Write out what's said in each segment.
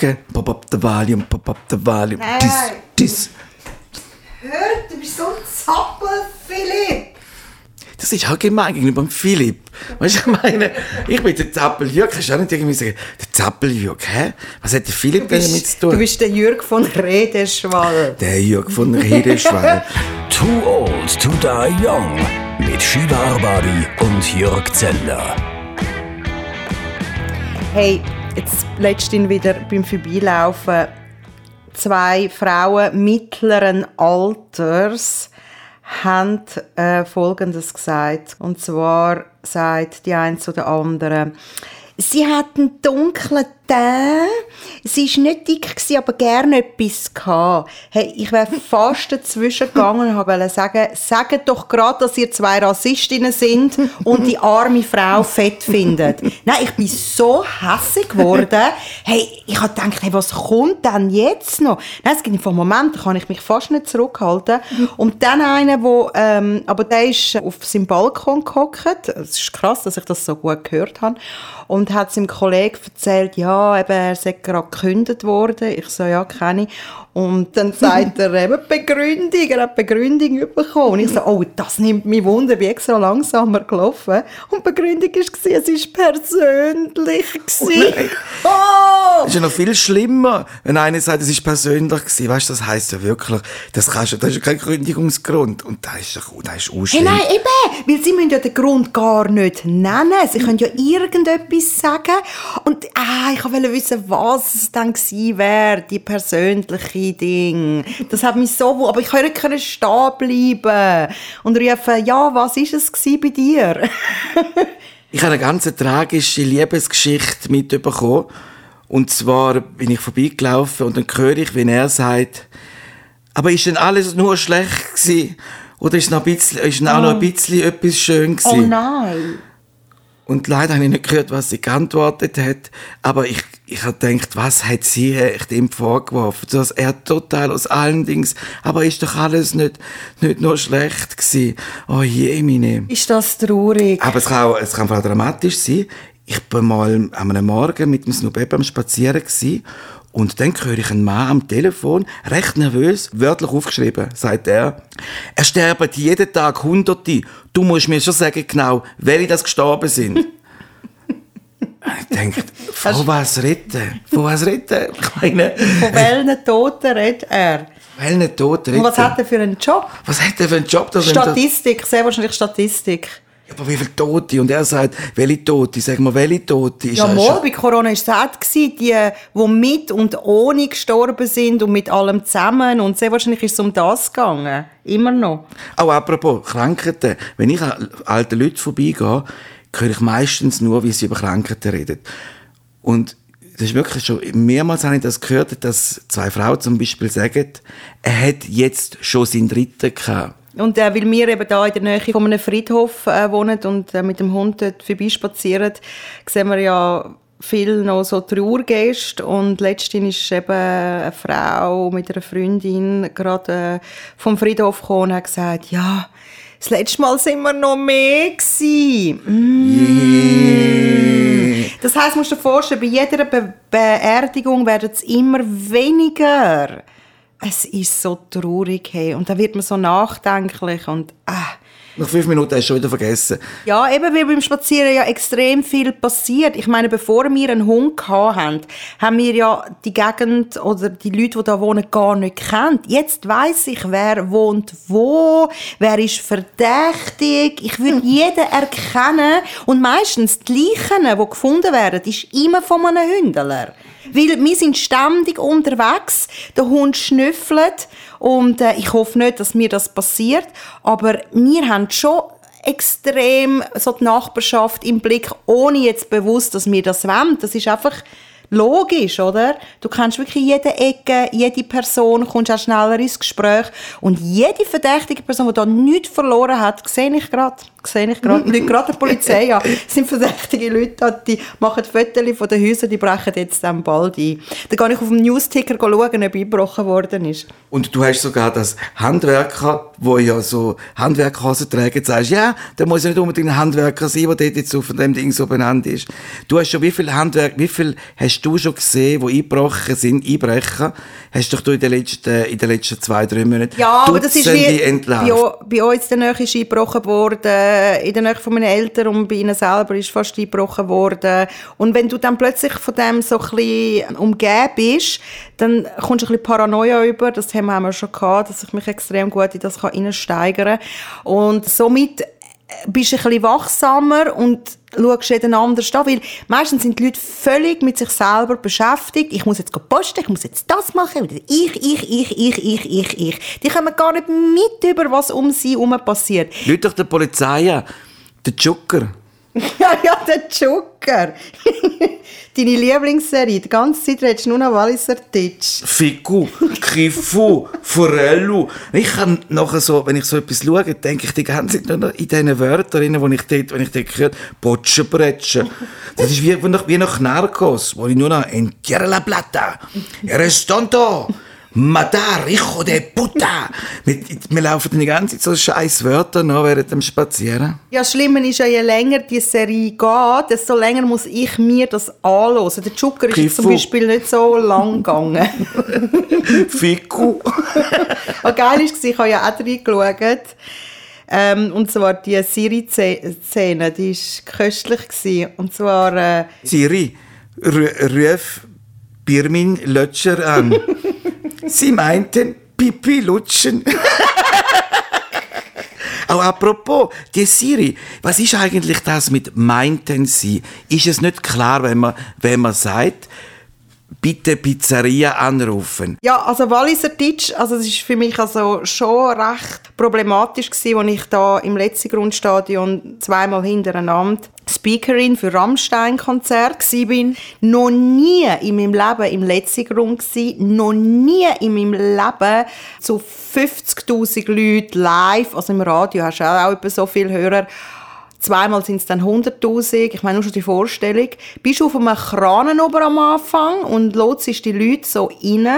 Okay, pop up the volume, pop up the volume. Nein. Dis, dis. Hör, du bist so ein Zappel, Philipp. Das ist halt gemein gegenüber dem Philipp. Weißt du, ich meine, ich bin der Zappeljürg. Kannst du auch nicht irgendwie sagen, der Zappeljürg, hä? Was hat der Philipp denn damit zu tun? Du bist der Jürg von Redeschwall. der Jürg von Redeschwall. Too Old to Die Young mit Shiva Arbari und Jörg Zeller. Hey, jetzt letztens wieder beim Vorbeilaufen zwei Frauen mittleren Alters haben äh, Folgendes gesagt. Und zwar sagt die eine zu der anderen, sie hat einen dunklen Teint, sie war nicht dick, gewesen, aber gerne etwas. Hey, ich wäre fast dazwischen gegangen und wollte sagen, sagt doch gerade, dass ihr zwei Rassistinnen sind und die arme Frau fett findet. Nein, ich bin so hässig geworden. Hey, ich habe gedacht, hey, was kommt denn jetzt noch? Nein, es gibt von Moment, da kann ich mich fast nicht zurückhalten. Und dann einer, wo, ähm, aber der ist auf seinem Balkon gehockt. Es ist krass, dass ich das so gut gehört habe. Und hat seinem Kollegen erzählt, ja, eben, er sei gerade gekündigt worden. Ich so, ja, kenne ich. Und dann sagt er eben Begründung, er hat Begründung bekommen. Und ich so, oh, das nimmt mich Wunder, wie extra langsamer gelaufen. Und die Begründung war, es war persönlich. gewesen. Oh, Das ist ja noch viel schlimmer, wenn einer sagt, es ist persönlich gewesen. Weißt du, das heisst ja wirklich, das, kannst das ist ja kein Kündigungsgrund. Und das ist doch, das ist Hey, nein, eben, weil sie müssen ja den Grund gar nicht nennen. Sie können ja irgendetwas sagen. Und ah, ich wollte wissen, was es dann gewesen wäre, die persönliche Ding. Das hat mich so, aber ich konnte nicht stehen bleiben und rufen, ja, was ist es bei dir? Ich habe eine ganz tragische Liebesgeschichte mitbekommen. Und zwar bin ich vorbeigelaufen und dann höre ich, wie er sagt, aber ist denn alles nur schlecht gewesen? Oder ist, noch ein bisschen, ist denn auch noch ein bisschen etwas schön oh gewesen? nein. Und leider habe ich nicht gehört, was sie geantwortet hat. Aber ich, ich habe gedacht, was hat sie echt ihm vorgeworfen? Dass er total aus allen Dings, aber ist doch alles nicht, nicht nur schlecht gewesen. Oh je, meine. Ist das traurig? Aber es kann, auch, es kann auch dramatisch sein. Ich bin mal an einem Morgen mit dem Snoop am Spazieren gewesen, und dann höre ich einen Mann am Telefon, recht nervös, wörtlich aufgeschrieben, sagt er, er sterben jeden Tag Hunderte. Du musst mir schon sagen genau, welche das gestorben sind. ich denke, von was retten? Von was retten? Ich meine, Von welchen Toten redet er? welchen Tod retten? Und was hat er für einen Job? was hat er für einen Job? Er Statistik, sehr wahrscheinlich Statistik. Aber wie viele Tote? Und er sagt, welche Tote? Sag mal, welche Tote? Ist Ja, mal, bei Corona war es auch, die, die mit und ohne gestorben sind und mit allem zusammen. Und sehr wahrscheinlich ist es um das gegangen. Immer noch. Auch apropos Krankheiten. Wenn ich an alte Leute vorbeigehe, höre ich meistens nur, wie sie über Krankheiten reden. Und das ist wirklich schon, mehrmals habe ich das gehört, dass zwei Frauen zum Beispiel sagen, er hat jetzt schon seinen dritten gehabt. Und äh, weil wir eben da in der Nähe von einem Friedhof äh, wohnen und äh, mit dem Hund dort vorbeispazieren, sehen wir ja viel noch so Trauergäste und letztens ist eben eine Frau mit einer Freundin gerade äh, vom Friedhof gekommen und hat gesagt, ja, das letzte Mal sind wir noch mehr gewesen. Mm. Das heisst, musst du dir vorstellen, bei jeder Be Beerdigung werden es immer weniger. Es ist so traurig, hey. Und da wird man so nachdenklich und ah. Nach fünf Minuten hast du schon wieder vergessen. Ja, eben weil beim Spazieren ja extrem viel passiert. Ich meine, bevor wir einen Hund hatten, haben wir ja die Gegend oder die Leute, die da wohnen, gar nicht kennt. Jetzt weiß ich, wer wohnt wo, wer ist verdächtig. Ich würde jeden erkennen. Und meistens die Leichen, die gefunden werden, ist immer von einem Hündler. Weil wir sind ständig unterwegs, der Hund schnüffelt und äh, ich hoffe nicht, dass mir das passiert, aber wir haben schon extrem so die Nachbarschaft im Blick, ohne jetzt bewusst, dass wir das wollen. Das ist einfach logisch, oder? Du kennst wirklich jede Ecke, jede Person, kommst auch schneller ins Gespräch und jede verdächtige Person, die da nichts verloren hat, sehe ich gerade. Sehe ich gerade, nicht gerade die Polizei an. Es sind verdächtige Leute, die machen Fotos von den Häusern, die brechen jetzt dann bald ein. Dann gehe ich auf dem Newsticker schauen, ob eingebrochen worden ist. Und du hast sogar das Handwerker, wo ja so Handwerkerhosen tragen, sagst, ja, der muss ja nicht unbedingt ein Handwerker sein, der dort jetzt auf dem Ding so benannt ist. Du hast schon wie viel Handwerk, wie viel hast du schon gesehen, die eingebrochen sind, Einbrecher, hast doch du in den letzten, in den letzten zwei, drei Monaten Ja, aber das ist wie, bei, bei uns in der Nähe ist eingebrochen worden, in der Nähe von meinen Eltern und bei ihnen selber ist fast eingebrochen worden. Und wenn du dann plötzlich von dem so ein umgeben bist, dann kommst du ein bisschen Paranoia über, das haben wir schon gehabt, dass ich mich extrem gut in das reinsteigern kann. Und somit bist ein bisschen wachsamer und schaust jeden anders an, weil meistens sind die Leute völlig mit sich selber beschäftigt. Ich muss jetzt posten, ich muss jetzt das machen, ich, ich, ich, ich, ich, ich, ich. Die kommen gar nicht mit über, was um sie herum passiert. Leute doch der Polizei der Joker. ja, ja, der Joker. Deine Lieblingsserie. Die ganze Zeit redest du nur noch Walliser Deutsch. Figu, Kifu, Forello. Ich kann nachher so, wenn ich so etwas schaue, denke ich die ganze Zeit nur noch in diesen Wörtern, wo ich dort, wenn ich dort höre, Botschen, Bretschen. Das ist wie, wie nach Narcos, wo ich nur noch Entierra la Plata, Eres tonto. Matar, hijo de puta! Wir laufen die ganze Zeit so scheiß Wörter nach während dem Spazieren. Ja, das Schlimme ist ja, je länger die Serie geht, desto länger muss ich mir das anhören. Der Zucker ist zum Beispiel nicht so lang gegangen. Fiku. Was geil war, ich habe ja auch reingeschaut. Ähm, und zwar die Siri-Szene, die war köstlich. Gewesen. Und zwar... Äh, Siri, ruf Birmin Lötscher an. Sie meinten Pipi lutschen. Auch apropos, die Siri, was ist eigentlich das mit meinten sie? Ist es nicht klar, wenn man, wenn man sagt, bitte Pizzeria anrufen. Ja, also Walliser Deutsch, also das ist für mich also schon recht problematisch gewesen, als ich da im letzten Grundstadion zweimal hintereinander Speakerin für Rammstein-Konzert bin. Noch nie in meinem Leben im letzten Grund gewesen, noch nie in meinem Leben so 50'000 Leute live, also im Radio hast du auch etwa so viele Hörer, Zweimal sind es dann 100'000. Ich meine, nur schon die Vorstellung. Bist du auf einem Kran oben am Anfang und lotst die Leute so rein.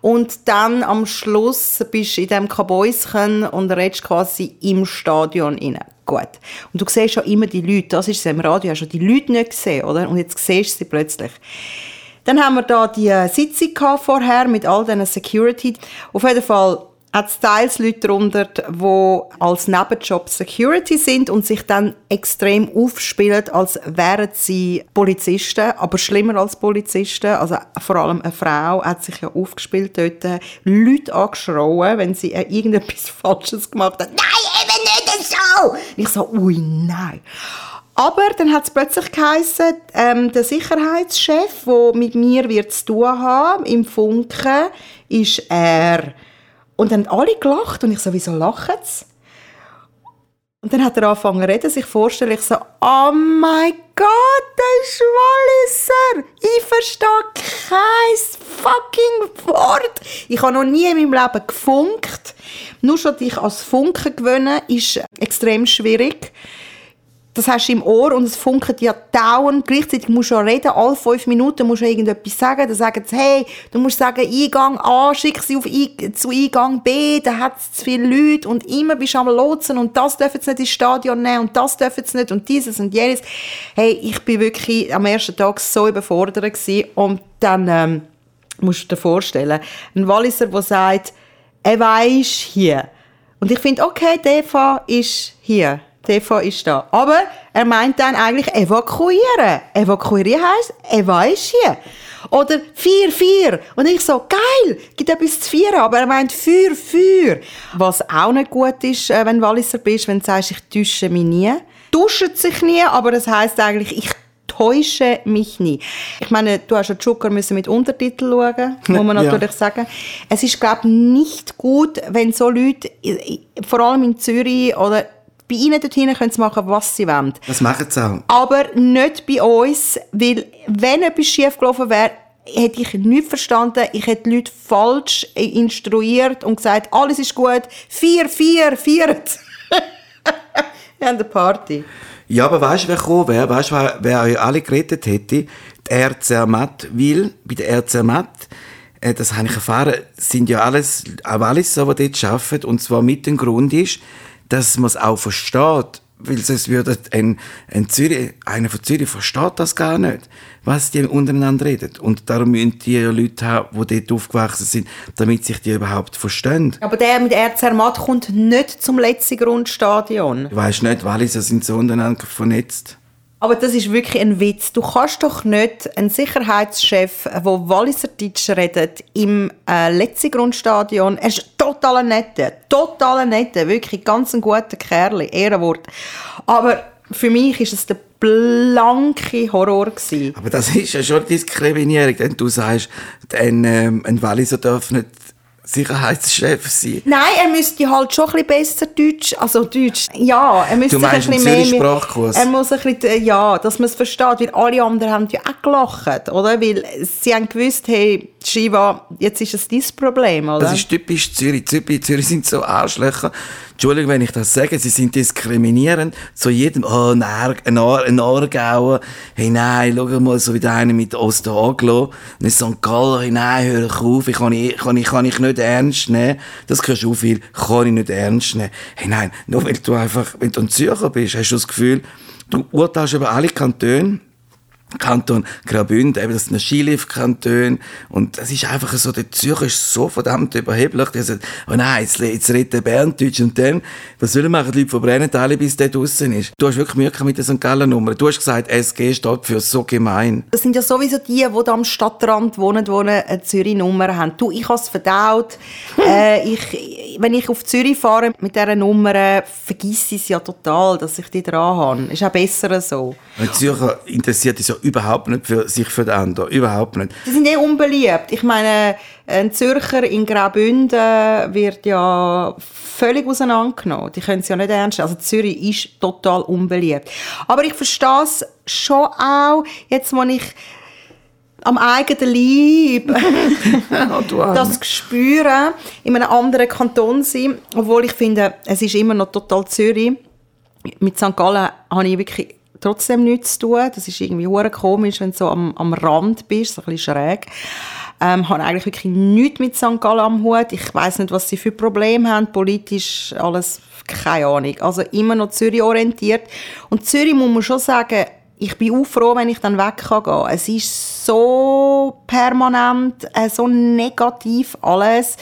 Und dann am Schluss bist du in diesem Kabäuschen und redest quasi im Stadion rein. Gut. Und du siehst schon immer die Leute. Das ist es im Radio. Hast du die Leute nicht gesehen, oder? Und jetzt siehst du sie plötzlich. Dann haben wir da die Sitzung vorher mit all diesen Security. Auf jeden Fall hat es teils Leute darunter, die als Nebenjob Security sind und sich dann extrem aufspielen, als wären sie Polizisten, aber schlimmer als Polizisten. Also vor allem eine Frau hat sich ja aufgespielt dort, Leute angeschrauen, wenn sie irgendetwas Falsches gemacht hat. Nein, eben nicht so! Ich so, ui, nein. Aber dann hat es plötzlich geheißen, ähm, der Sicherheitschef, der mit mir wird zu tun haben, im Funken, ist er. Und dann haben alle gelacht und ich so, wieso lachen sie? Und dann hat er angefangen zu reden, sich vorstellen, ich so, oh mein Gott, der ist Walliser! Ich verstehe kein fucking Wort! Ich habe noch nie in meinem Leben gefunkt. Nur schon dich als Funken gewöhnen, ist extrem schwierig das hast du im Ohr und es funkelt ja dauernd. Gleichzeitig musst du ja reden, alle fünf Minuten musst du irgendetwas sagen. Dann sagen sie, hey, du musst sagen, Eingang A, schick sie auf I zu Eingang B, da hat es zu viele Leute und immer bist du am Lotsen und das dürfen sie nicht ins Stadion nehmen und das dürfen sie nicht und dieses und jenes. Hey, ich bin wirklich am ersten Tag so überfordert gewesen und dann ähm, musst du dir vorstellen, ein Walliser, der sagt, er weiß hier. Und ich finde, okay, Fall ist hier. TV ist da. Aber er meint dann eigentlich evakuieren. Evakuieren heisst, Eva ist hier. Oder vier, vier. Und ich so, geil, gibt etwas zu vieren. Aber er meint für, für. Was auch nicht gut ist, äh, wenn du Walliser bist, wenn du sagst, ich täusche mich nie. Duschen sich nie, aber das heisst eigentlich, ich täusche mich nie. Ich meine, du hast ja Joker müssen mit Untertitel schauen, muss man natürlich ja. sagen. Es ist, glaube ich, nicht gut, wenn so Leute, vor allem in Zürich oder bei ihnen dorthin können sie machen, was sie wollen. Das machen sie auch. Aber nicht bei uns, weil wenn etwas schiefgelaufen wäre, hätte ich nichts verstanden. Ich hätte die Leute falsch instruiert und gesagt, alles ist gut. Vier, vier, vier. Wir haben eine Party. Ja, aber weißt du, wer gekommen wäre? Weißt du, wer, wer euch alle gerettet hätte? Die RCR Matt, weil bei der RCR Matt, äh, das habe ich erfahren, sind ja alles, auch alles so, die dort arbeiten. Und zwar mit dem Grund ist, dass man es auch versteht. Weil sonst würde ein, ein Zürich, einer von Zürich versteht das gar nicht, was die untereinander reden. Und darum müssen die ja Leute haben, die dort aufgewachsen sind, damit sich die überhaupt verstehen. Aber der mit RCR Matt kommt nicht zum letzten Grundstadion. Du weisst nicht, Walliser sind so untereinander vernetzt. Aber das ist wirklich ein Witz. Du kannst doch nicht einen Sicherheitschef, der Walliser Deutsch redet, im äh, letzten Grundstadion, er ist total netter, total netter, wirklich ganz ein guter Kerl, Ehrenwort. Aber für mich ist es der blanke Horror gewesen. Aber das ist ja schon Diskriminierung, wenn du sagst, ein, ähm, ein Walliser darf nicht Sicherheitschef sein. Nein, er müsste halt schon ein bisschen besser Deutsch, also Deutsch, ja, er müsste Du meinst ein bisschen mehr... Zürich-Sprachkurs? Er muss ein bisschen, äh, ja, dass man es versteht, weil alle anderen haben ja auch gelacht, oder? Weil sie haben gewusst, hey, Shiva, jetzt ist es dein Problem, oder? Das ist typisch Zürich. Zürich, Zürich sind so Arschlöcher. Entschuldigung, wenn ich das sage, sie sind diskriminierend zu jedem, oh, ein, Ar ein, Ar ein Aargauer, hey, nein, schau mal, so wie der eine mit Osteraglo, ein St. Galler, hey, nein, hör auf, ich kann, ich, kann, ich, kann ich nicht ernst nehmen. Das hörst du viel, kann ich nicht ernst nehmen. Hey, nein, nur weil du einfach, wenn du ein Zürcher bist, hast du das Gefühl, du urteilst über alle Kantone, Kanton Graubünden, eben das sind Skilift-Kanton und das ist einfach so, der Zürcher ist so verdammt überheblich, der sagt, oh nein, jetzt, jetzt redet der Berndeutsch und dann, was sollen machen die Leute verbrennen alle, bis der draussen ist. Du hast wirklich Mühe mit der St. Gallen Nummer. Du hast gesagt, SG steht für so gemein. Das sind ja sowieso die, die da am Stadtrand wohnen, die eine Zürich-Nummer haben. Du, ich habe es verdaut. äh, ich, wenn ich auf Zürich fahre mit dieser Nummer, äh, vergiss ich es ja total, dass ich die dran habe. Ist auch besser so. Ein Zürcher interessiert sich ja überhaupt nicht für sich für den anderen. Überhaupt nicht. Die sind eh unbeliebt. Ich meine, ein Zürcher in Graubünden wird ja völlig auseinandergenommen. Die können es ja nicht ernst nehmen. Also Zürich ist total unbeliebt. Aber ich verstehe es schon auch, jetzt wo ich am eigenen Leib das spüren, in einem anderen Kanton sein, obwohl ich finde, es ist immer noch total Zürich. Mit St. Gallen habe ich wirklich trotzdem nichts zu tun. Das ist irgendwie hure komisch, wenn du so am, am Rand bist, so ein bisschen schräg. Ähm, habe eigentlich wirklich nichts mit St. Gallen am Hut. Ich weiß nicht, was sie für Probleme haben. Politisch alles, keine Ahnung. Also immer noch Zürich orientiert. Und Zürich muss man schon sagen, ich bin auch froh, wenn ich dann weg kann gehen. Es ist so permanent, äh, so negativ alles.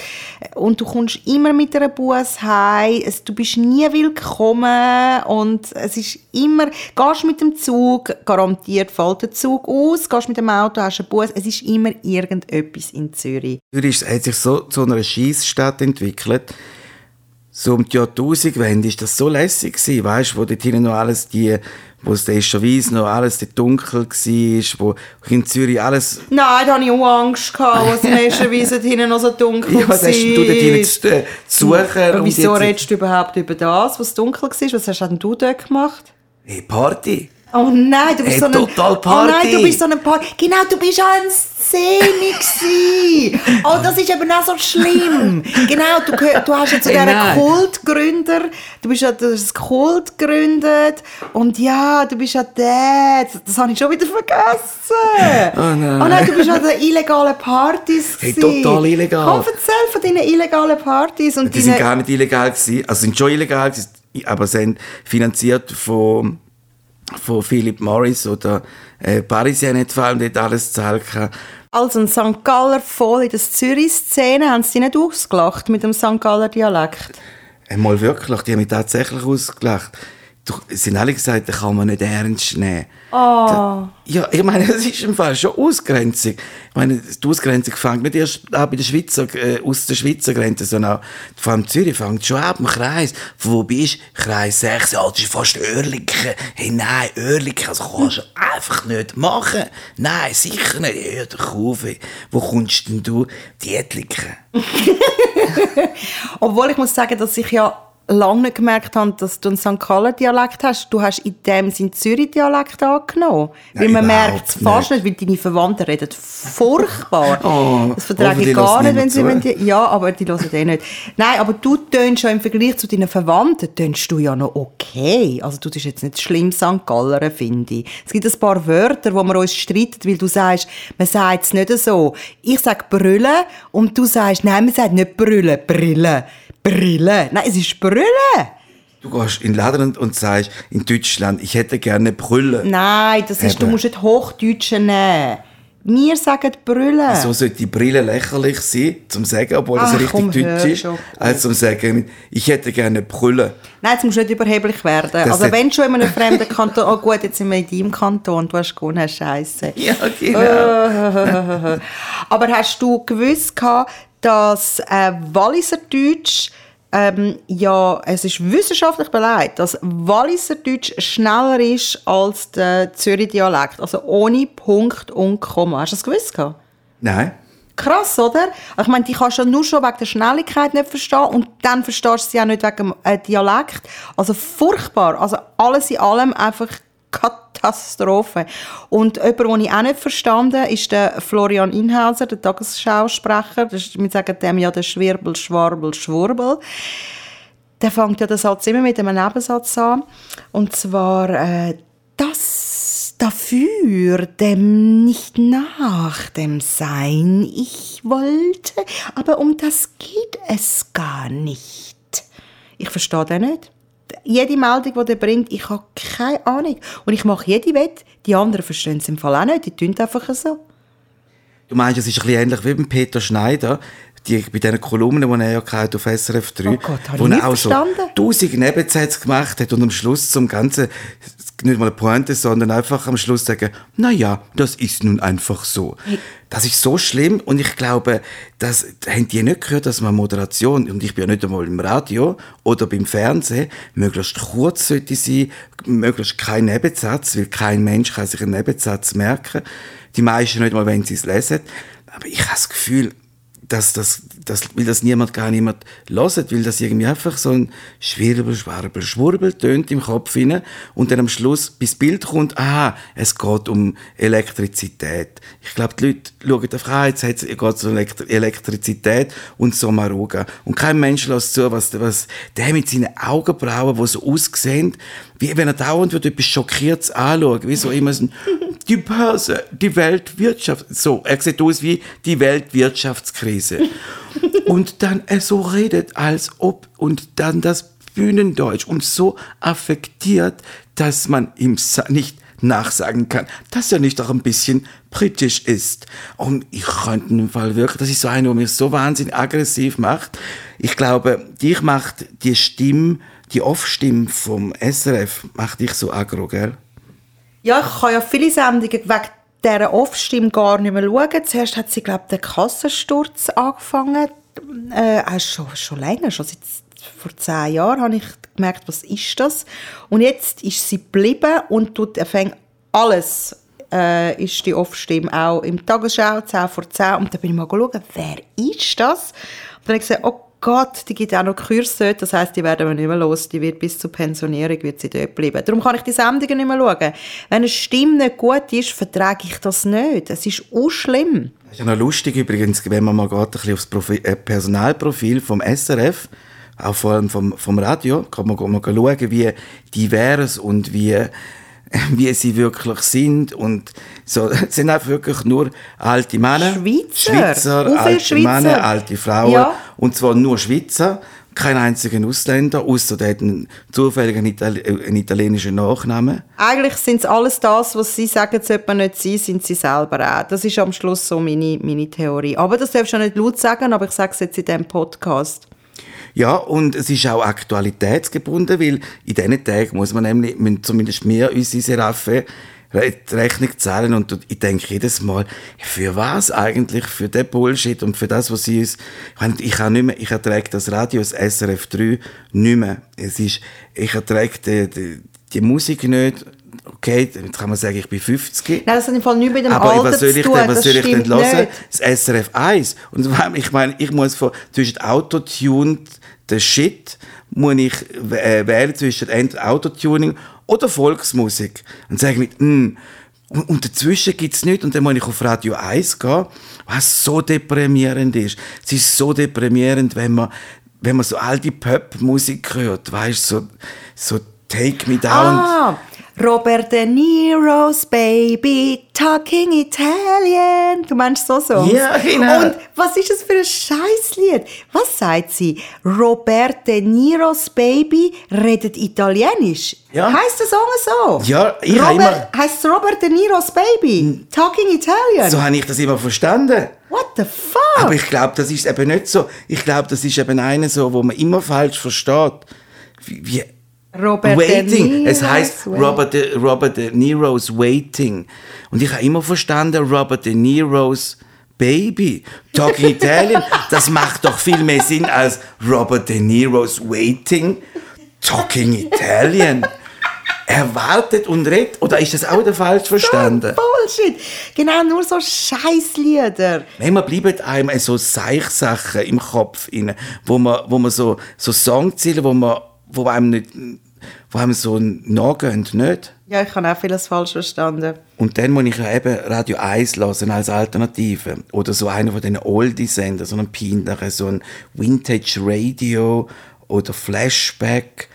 Und du kommst immer mit einer Bus heim. Du bist nie willkommen. Und es ist immer, gehst mit dem Zug, garantiert fällt der Zug aus, gehst mit dem Auto, hast einen Bus. Es ist immer irgendetwas in Zürich. Zürich hat sich so zu einer Scheissstadt entwickelt. So um die Jahrtausendwende ist das so lässig gewesen, weißt, wo dort noch alles die, wo es der Weiss noch alles dunkel war, wo in Zürich alles, Nein, da hatte ich auch Angst, gehabt, als Meschenwiese hinten noch so dunkel ja, was hast du dort hinten zu, äh, zu suchen? Aber und wieso redest du überhaupt über das, was dunkel war? Was hast denn du dort gemacht? Hey, Party. Oh nein, du bist Hey, so ein... total Oh nein, Party. du bist so ein Party. Genau, du bist auch eine Szene gewesen. Oh, das ist eben auch so schlimm. Genau, du, du hast ja zu Hey, dieser. Kultgründer, du bist ja ein Kult gegründet und ja, du bist ja der, das, das habe ich schon wieder vergessen. Oh nein. Oh nein, du bist an den illegalen Partys Hey, gewesen. total illegal. Komm, erzähl von deinen illegalen Partys und Die sind deinen... gar nicht illegal gewesen. Also sind schon illegal gewesen, aber sind finanziert von, von Philip Morris oder äh, Parisien hat vor allem dort alles gehabt. Also ein St. Galler voll in der Zürich-Szene, haben sie nicht ausgelacht mit dem St. Galler Dialekt? Einmal wirklich, die haben mich tatsächlich ausgelacht. Doch, sind alle gesagt, das kann man nicht ernst nehmen. Da, ja, ich meine, es ist im Fall schon Ausgrenzung. Ich meine, die Ausgrenzung fängt nicht erst an bei der Schweizer, äh, aus der Schweizer Grenze, sondern auch, vor allem Zürich fängt schon ab im Kreis. Von wo bist du? Kreis 6, ja, das ist fast Oerlikon. Hey, nein, Oerlikon, das kannst du einfach nicht machen. Nein, sicher nicht. Hör doch auf, ey. Wo kommst denn du? Dietliken. Obwohl ich muss sagen, dass ich ja lange nicht gemerkt habe, dass du einen St. Gallen-Dialekt hast. Du hast in dem Sinn Zürich-Dialekt angenommen. weil man merkt es fast nicht. weil deine Verwandten reden furchtbar. Oh, das vertrage hoffentlich ich gar nicht, wenn sie, wenn die, ja, aber die hören eh nicht. Nein, aber du tönst schon im Vergleich zu deinen Verwandten, tönst du ja noch okay. Also du bist jetzt nicht schlimm St. Galler, finde ich. Es gibt ein paar Wörter, wo wir uns streiten, weil du sagst, man sagt es nicht so. Ich sage brüllen und du sagst, nein, man sagt nicht brüllen, brillen. Brille. Nein, es ist Brille. Du gehst in den Laden und, und sagst in Deutschland, ich hätte gerne Brille. Nein, das ist, du musst nicht Hochdeutsch nehmen. Wir sagen Brille. So sollte die Brille lächerlich sein, zum sagen, obwohl das Ach, richtig komm, deutsch ist, schon. als zum sagen, ich hätte gerne Brille. Nein, jetzt musst du nicht überheblich werden. also hat- wenn schon in einem fremden Kanton, oh gut, jetzt sind wir in deinem Kanton, du hast gewonnen, scheiße. Ja, genau. Aber hast du gewusst, gehabt, dass äh, Walliser Deutsch ähm, ja, es ist wissenschaftlich beleidigt, dass Walliser Deutsch schneller ist als der Zürich Dialekt, also ohne Punkt und Komma. Hast du das gewusst? Gehabt? Nein. Krass, oder? Ich meine, die kannst du nur schon wegen der Schnelligkeit nicht verstehen und dann verstehst du sie auch nicht wegen dem äh, Dialekt. Also furchtbar. Also alles in allem einfach Katastrophe. Und jemand, den ich auch nicht verstanden ist der Florian Inhauser, der Tagesschausprecher. Wir sagen dem ja der Schwirbel, Schwarbel, Schwurbel. Der fängt ja den Satz immer mit einem Nebensatz an. Und zwar, äh, das dafür dem nicht nach dem Sein ich wollte, aber um das geht es gar nicht. Ich verstehe den nicht. Jede Meldung, die der bringt, ich habe keine Ahnung. Und ich mache jede Wette, die anderen verstehen es im Fall auch nicht, die tun einfach so. Du meinst, es ist ein bisschen ähnlich wie beim Peter Schneider, die, bei diesen Kolumnen, die er ja hatte auf SRF 3, Oh Gott, wo er auch so verstanden. tausend Nebensätze gemacht hat und am Schluss zum Ganzen, nicht mal eine Pointe, sondern einfach am Schluss sagen, na ja, das ist nun einfach so. Das ist so schlimm und ich glaube, das haben die nicht gehört, dass man Moderation, und ich bin ja nicht einmal im Radio oder beim Fernsehen, möglichst kurz sollte sein, möglichst kein Nebensatz, weil kein Mensch kann sich einen Nebensatz merken. Die meisten nicht mal, wenn sie es lesen. Aber ich habe das Gefühl, dass das, das, weil das niemand gar niemand hört, weil das irgendwie einfach so ein Schwirbel, Schwarbel, Schwurbel tönt im Kopf rein und dann am Schluss bis Bild kommt, aha, es geht um Elektrizität. Ich glaube, die Leute schauen auf, ah, jetzt geht's es um Elektri- Elektrizität und so Maruga. Und kein Mensch lässt zu, was, was der mit seinen Augenbrauen, die so aussehen, wie wenn er dauernd wird etwas Schockiertes anschaut, wie so immer so die Börse, die Weltwirtschaft, so, er sieht aus wie die Weltwirtschaftskrise. und dann er so redet, als ob, und dann das Bühnendeutsch und so affektiert, dass man ihm nicht nachsagen kann, dass er nicht auch ein bisschen britisch ist. Und ich könnte im Fall wirklich, das ist so einer, der mich so wahnsinnig aggressiv macht. Ich glaube, dich macht die Stimme, die Off-Stimme vom SRF, macht dich so aggro, gell? Ja, ich kann ja viele Sendungen wegen dieser Off-Stimme gar nicht mehr schauen. Zuerst hat sie, glaube ich, den Kassensturz angefangen. Äh, auch schon, schon länger, schon seit vor zehn Jahren habe ich gemerkt, was ist das? Und jetzt ist sie geblieben und tut fängt alles äh, ist die Off-Stimme auch im Tagesschau, 10 vor 10. Und dann bin ich mal schauen, wer ist das? Und dann habe ich gesagt, oh Gott, die gibt auch noch Kurse das heisst, die werden wir nicht mehr los, die wird bis zur Pensionierung wird sie dort bleiben. Darum kann ich die Sendungen nicht mehr schauen. Wenn eine Stimme nicht gut ist, vertrage ich das nicht. Es ist auch schlimm. Das ist ja noch lustig übrigens, wenn man mal geht, ein bisschen aufs Profi äh, Personalprofil vom SRF, auch vor allem vom, vom Radio, kann man, man schauen, wie divers und wie, wie sie wirklich sind. Und so, es sind einfach wirklich nur alte Männer. Schweizer. Schweizer, alte Schweizer? Männer, alte Frauen. Ja. Und zwar nur Schweizer. Kein einziger Ausländer, außer der hat einen zufälligen Itali äh, einen italienischen Nachnamen. Eigentlich sind es alles das, was sie sagen, sollte man nicht sein, sind sie selber auch. Das ist am Schluss so meine, meine Theorie. Aber das darfst du nicht laut sagen, aber ich sage es jetzt in diesem Podcast. Ja, und es ist auch aktualitätsgebunden, weil in diesen Tagen muss man nämlich, müssen zumindest wir unsere Seraphe Rechnung zahlen und ich denke jedes Mal, für was eigentlich, für den Bullshit und für das, was sie uns, ich, meine, ich kann nicht mehr, ich ertrage das Radio, das SRF 3 nicht mehr. Es ist, ich ertrage die, die, die Musik nicht, okay, jetzt kann man sagen, ich bin 50. Nein, das hat im Fall nichts mit dem Aber Alter was soll ich denn, was das soll ich denn hören? nicht. Das SRF 1. Und ich meine, ich muss von, zwischen Autotuned den Shit muss ich äh, wählen zwischen Autotuning oder Volksmusik. Und sage mit, mm, und, dazwischen gibt's nichts. Und dann muss ich auf Radio 1 gehen, was so deprimierend ist. Es ist so deprimierend, wenn man, wenn man so alte Pop-Musik hört, weißt so, so Take Me Down. Ah, Robert De Niro's Baby, Talking Italian. Du meinst so so? Ja, genau. Und was ist das für ein Scheißlied? Was sagt sie? Robert De Niro's Baby redet Italienisch. Ja. Heißt der Song so? Ja, ich Robert, heißt Robert De Niro's Baby, Talking Italian. So habe ich das immer verstanden. What the fuck? Aber ich glaube, das ist eben nicht so. Ich glaube, das ist eben eine so, wo man immer falsch versteht. Wie, wie Robert Waiting. De Es heißt Robert De, Robert De Niro's Waiting. Und ich habe immer verstanden, Robert De Niro's Baby. Talking Italian. Das macht doch viel mehr Sinn als Robert De Niro's Waiting. Talking Italian. Er wartet und redet. Oder ist das auch wieder falsch verstanden? Bullshit. Genau, nur so Scheißlieder. Manchmal bleiben einem so Seichsachen im Kopf inne, wo man, wo man so, so Songziele, wo man, wo einem nicht, wo einem so nachgehen, nicht? Ja, ich habe auch vieles falsch verstanden. Und dann muss ich ja eben Radio 1 hören als Alternative. Oder so einer von den Oldie-Sendern, so einen peinlichen, so ein Vintage Radio oder Flashback.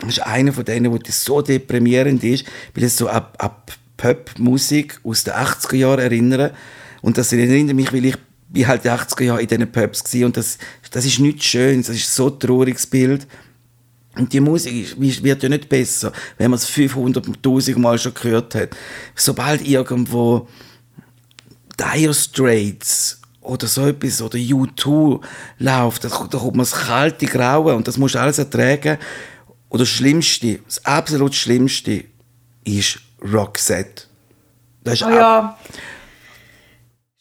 Das ist einer von denen, wo das so deprimierend ist, weil es so ab, ab Pop-Musik aus den 80er Jahren erinnert. Und das erinnert mich, weil ich bin halt die 80er Jahre in diesen Pubs war. Und das, das ist nichts Schönes, das ist so ein trauriges Bild. Und die Musik ist- wird ja nicht besser, wenn man es 500.000 Mal schon gehört hat. Sobald irgendwo Dire Straits oder so etwas oder U2 läuft, da, da kommt man das kalte Grauen und das musst du alles ertragen. Und das Schlimmste, das absolut Schlimmste ist Roxette. Das ist Oh ab- ja.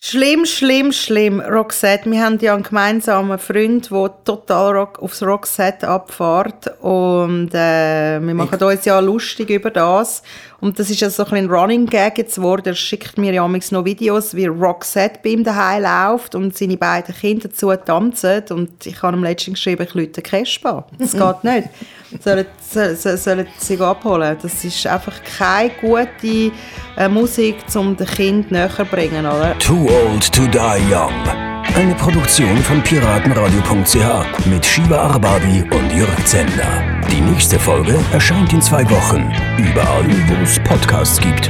Schlimm, schlimm, schlimm, Roxette. Wir haben ja einen gemeinsamen Freund, der total rock, aufs Roxette abfährt. Und äh, wir machen uns ja lustig über das. Und das ist ja so ein ein Running Gag jetzt geworden. Er schickt mir ja noch Videos, wie Roxette bei ihm daheim läuft und seine beiden Kinder dazu tanzen. Und ich habe ihm letztens geschrieben, ich lüte Kespa. Das geht nicht. Sollen, sollen, sollen sie abholen. Das ist einfach keine gute äh, Musik, um den Kind näher zu bringen, oder? Too Old to Die Young. Eine Produktion von piratenradio.ch mit Shiva Arbabi und Jörg Zender. Die nächste Folge erscheint in zwei Wochen. Überall, wo es Podcasts gibt.